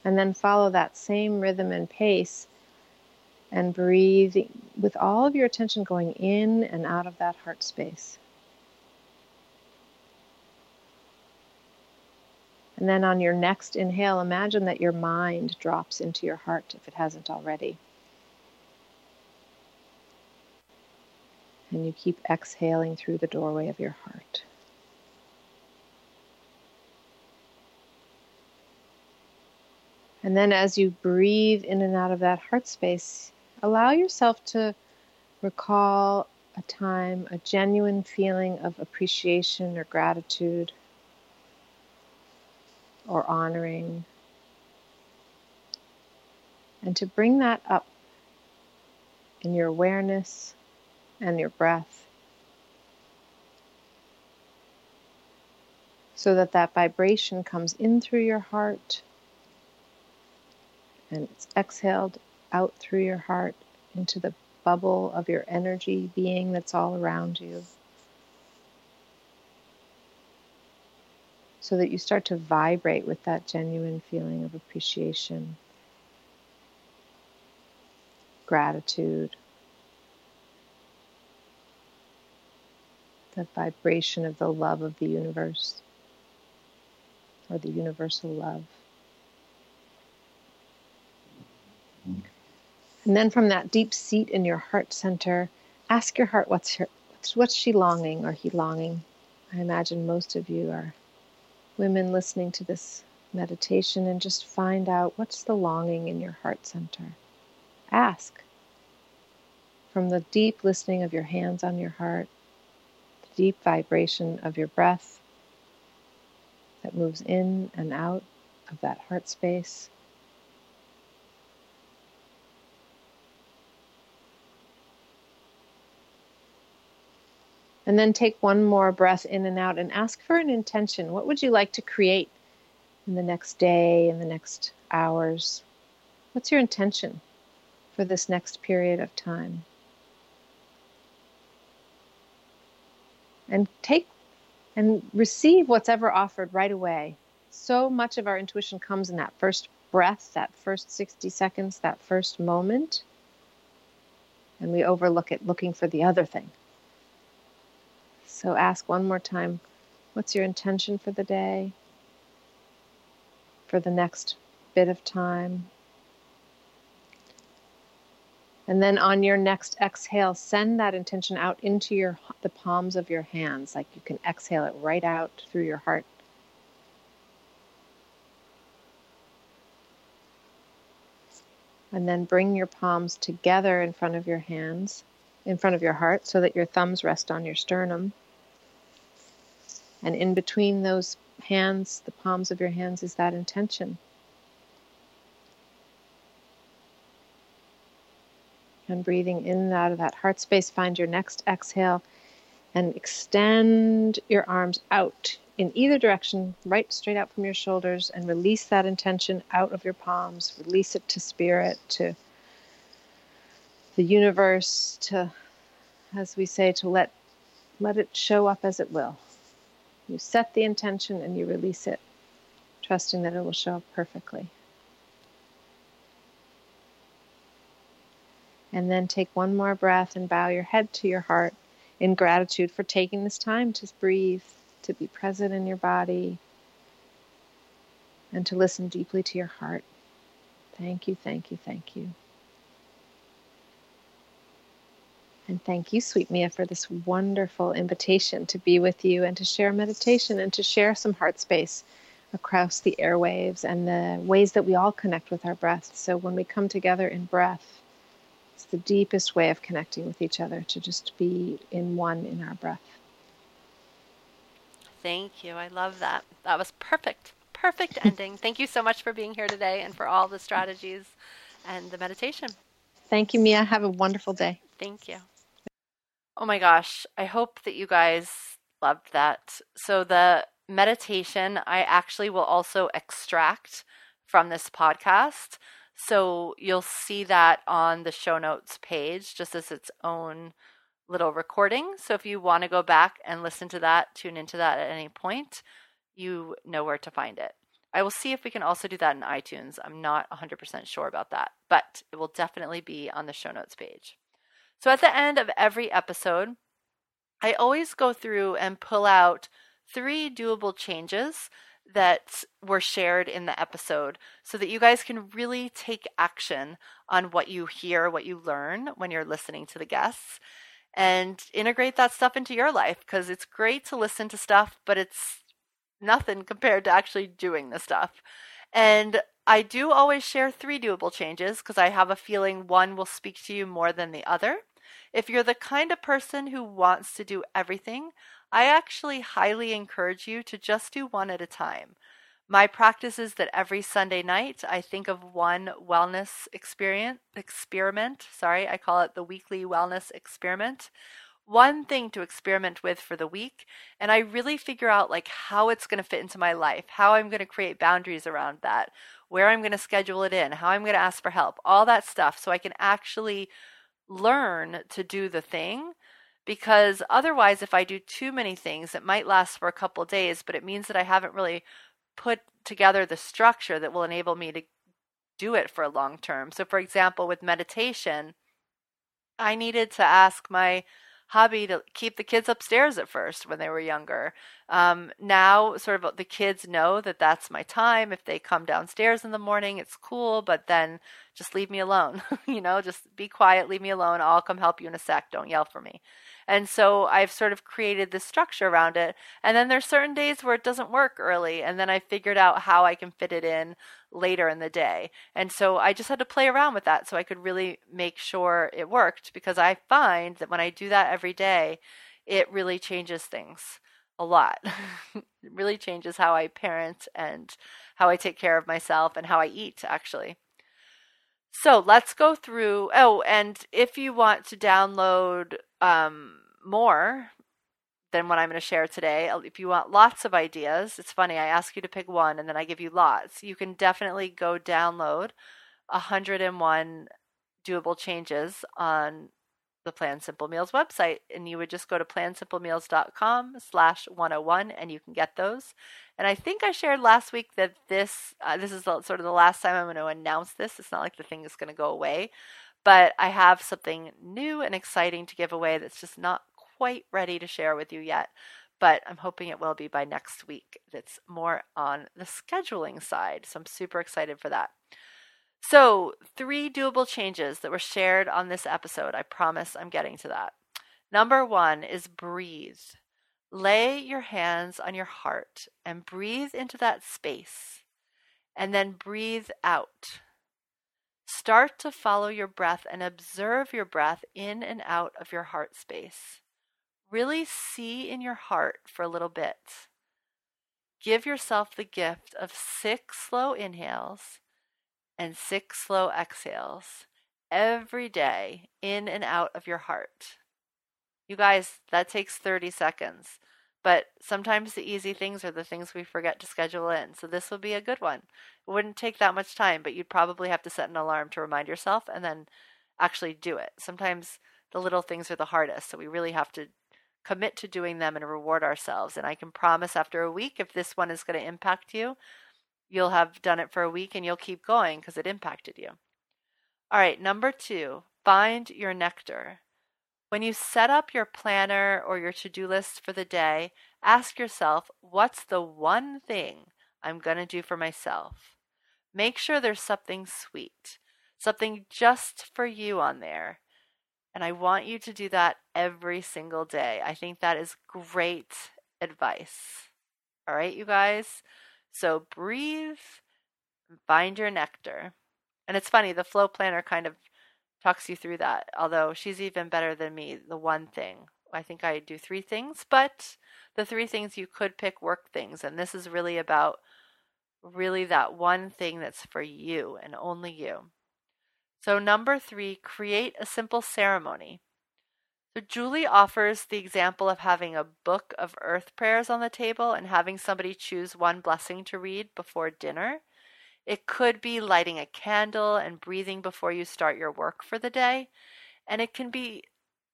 And then follow that same rhythm and pace and breathe with all of your attention going in and out of that heart space. And then on your next inhale, imagine that your mind drops into your heart if it hasn't already. And you keep exhaling through the doorway of your heart. And then as you breathe in and out of that heart space, allow yourself to recall a time, a genuine feeling of appreciation or gratitude or honoring. And to bring that up in your awareness and your breath so that that vibration comes in through your heart and it's exhaled out through your heart into the bubble of your energy being that's all around you. So that you start to vibrate with that genuine feeling of appreciation, gratitude, the vibration of the love of the universe or the universal love. And then from that deep seat in your heart center, ask your heart what's her what's, what's she longing or he longing. I imagine most of you are women listening to this meditation and just find out what's the longing in your heart center. Ask. From the deep listening of your hands on your heart, the deep vibration of your breath, that moves in and out of that heart space. And then take one more breath in and out and ask for an intention. What would you like to create in the next day, in the next hours? What's your intention for this next period of time? And take and receive what's ever offered right away. So much of our intuition comes in that first breath, that first 60 seconds, that first moment. And we overlook it looking for the other thing. So ask one more time what's your intention for the day, for the next bit of time? And then on your next exhale, send that intention out into your the palms of your hands, like you can exhale it right out through your heart. And then bring your palms together in front of your hands, in front of your heart, so that your thumbs rest on your sternum. And in between those hands, the palms of your hands, is that intention. And breathing in and out of that heart space, find your next exhale and extend your arms out in either direction, right straight out from your shoulders, and release that intention out of your palms. Release it to spirit, to the universe, to, as we say, to let let it show up as it will. You set the intention and you release it, trusting that it will show up perfectly. And then take one more breath and bow your head to your heart in gratitude for taking this time to breathe, to be present in your body, and to listen deeply to your heart. Thank you, thank you, thank you. And thank you, sweet Mia, for this wonderful invitation to be with you and to share meditation and to share some heart space across the airwaves and the ways that we all connect with our breath. So when we come together in breath, it's the deepest way of connecting with each other to just be in one in our breath. Thank you. I love that. That was perfect. Perfect ending. Thank you so much for being here today and for all the strategies and the meditation. Thank you, Mia. Have a wonderful day. Thank you. Oh my gosh, I hope that you guys loved that. So, the meditation I actually will also extract from this podcast. So, you'll see that on the show notes page, just as its own little recording. So, if you want to go back and listen to that, tune into that at any point, you know where to find it. I will see if we can also do that in iTunes. I'm not 100% sure about that, but it will definitely be on the show notes page. So at the end of every episode, I always go through and pull out three doable changes that were shared in the episode so that you guys can really take action on what you hear, what you learn when you're listening to the guests and integrate that stuff into your life because it's great to listen to stuff, but it's nothing compared to actually doing the stuff. And I do always share three doable changes because I have a feeling one will speak to you more than the other. If you're the kind of person who wants to do everything, I actually highly encourage you to just do one at a time. My practice is that every Sunday night I think of one wellness experience experiment. Sorry, I call it the weekly wellness experiment. One thing to experiment with for the week, and I really figure out like how it's going to fit into my life, how I'm going to create boundaries around that, where I'm going to schedule it in, how I'm going to ask for help, all that stuff so I can actually learn to do the thing because otherwise if i do too many things it might last for a couple days but it means that i haven't really put together the structure that will enable me to do it for a long term so for example with meditation i needed to ask my hobby to keep the kids upstairs at first when they were younger. Um, now, sort of the kids know that that's my time. If they come downstairs in the morning, it's cool, but then just leave me alone. you know, just be quiet, leave me alone. I'll come help you in a sec. Don't yell for me. And so I've sort of created this structure around it. And then there's certain days where it doesn't work early. And then I figured out how I can fit it in later in the day. And so I just had to play around with that so I could really make sure it worked because I find that when I do that every day, it really changes things. a lot. it really changes how I parent and how I take care of myself and how I eat, actually. So let's go through. Oh, and if you want to download um, more than what I'm going to share today, if you want lots of ideas, it's funny, I ask you to pick one and then I give you lots. You can definitely go download 101 doable changes on the Plan Simple Meals website, and you would just go to plansimplemeals.com slash 101 and you can get those. And I think I shared last week that this uh, this is sort of the last time I'm going to announce this. It's not like the thing is going to go away, but I have something new and exciting to give away that's just not quite ready to share with you yet. But I'm hoping it will be by next week. That's more on the scheduling side. So I'm super excited for that. So, three doable changes that were shared on this episode. I promise I'm getting to that. Number one is breathe. Lay your hands on your heart and breathe into that space, and then breathe out. Start to follow your breath and observe your breath in and out of your heart space. Really see in your heart for a little bit. Give yourself the gift of six slow inhales and six slow exhales every day in and out of your heart. You guys, that takes 30 seconds. But sometimes the easy things are the things we forget to schedule in. So this would be a good one. It wouldn't take that much time, but you'd probably have to set an alarm to remind yourself and then actually do it. Sometimes the little things are the hardest. So we really have to commit to doing them and reward ourselves. And I can promise after a week, if this one is going to impact you, you'll have done it for a week and you'll keep going because it impacted you. All right, number two, find your nectar. When you set up your planner or your to do list for the day, ask yourself, what's the one thing I'm going to do for myself? Make sure there's something sweet, something just for you on there. And I want you to do that every single day. I think that is great advice. All right, you guys? So breathe, find your nectar. And it's funny, the flow planner kind of talks you through that, although she's even better than me, the one thing. I think I do three things, but the three things you could pick work things. And this is really about really that one thing that's for you and only you. So, number three, create a simple ceremony. So Julie offers the example of having a book of earth prayers on the table and having somebody choose one blessing to read before dinner. It could be lighting a candle and breathing before you start your work for the day. And it can be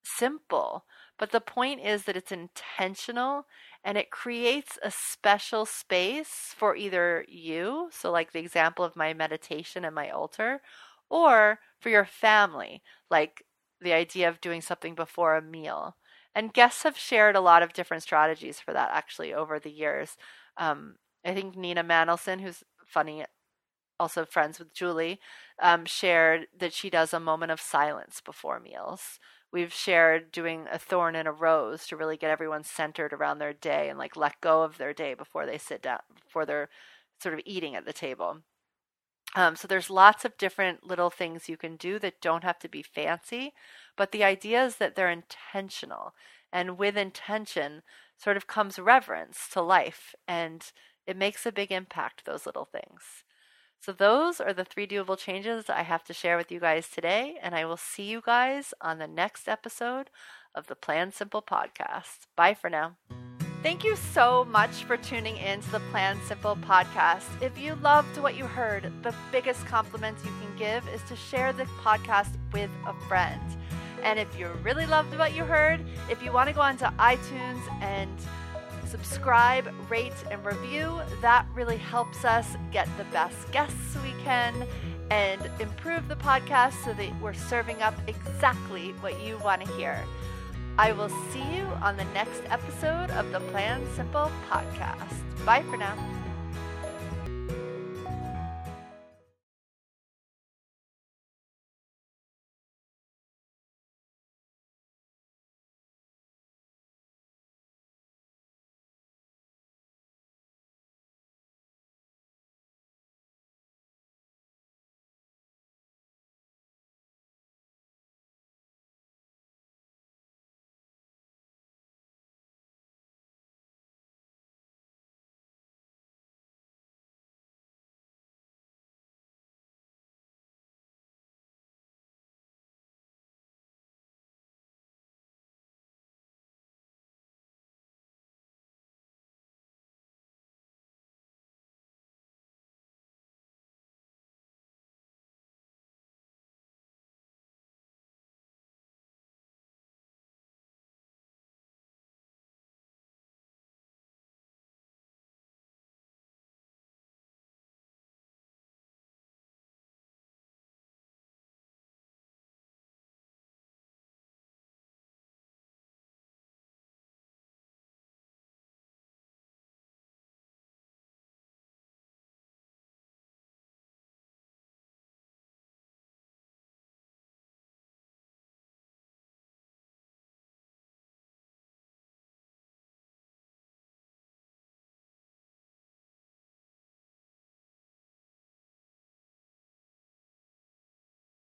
simple, but the point is that it's intentional and it creates a special space for either you, so like the example of my meditation and my altar, or for your family, like the idea of doing something before a meal. And guests have shared a lot of different strategies for that actually over the years. Um, I think Nina Manolson, who's funny, also friends with Julie, um, shared that she does a moment of silence before meals. We've shared doing a thorn and a rose to really get everyone centered around their day and like let go of their day before they sit down, before they're sort of eating at the table. Um, so there's lots of different little things you can do that don't have to be fancy, but the idea is that they're intentional. And with intention sort of comes reverence to life, and it makes a big impact, those little things. So those are the three doable changes I have to share with you guys today, and I will see you guys on the next episode of the Plan Simple podcast. Bye for now. Thank you so much for tuning in to the Plan Simple podcast. If you loved what you heard, the biggest compliment you can give is to share the podcast with a friend. And if you really loved what you heard, if you want to go onto iTunes and subscribe, rate, and review, that really helps us get the best guests we can and improve the podcast so that we're serving up exactly what you want to hear. I will see you on the next episode of the Plan Simple podcast. Bye for now.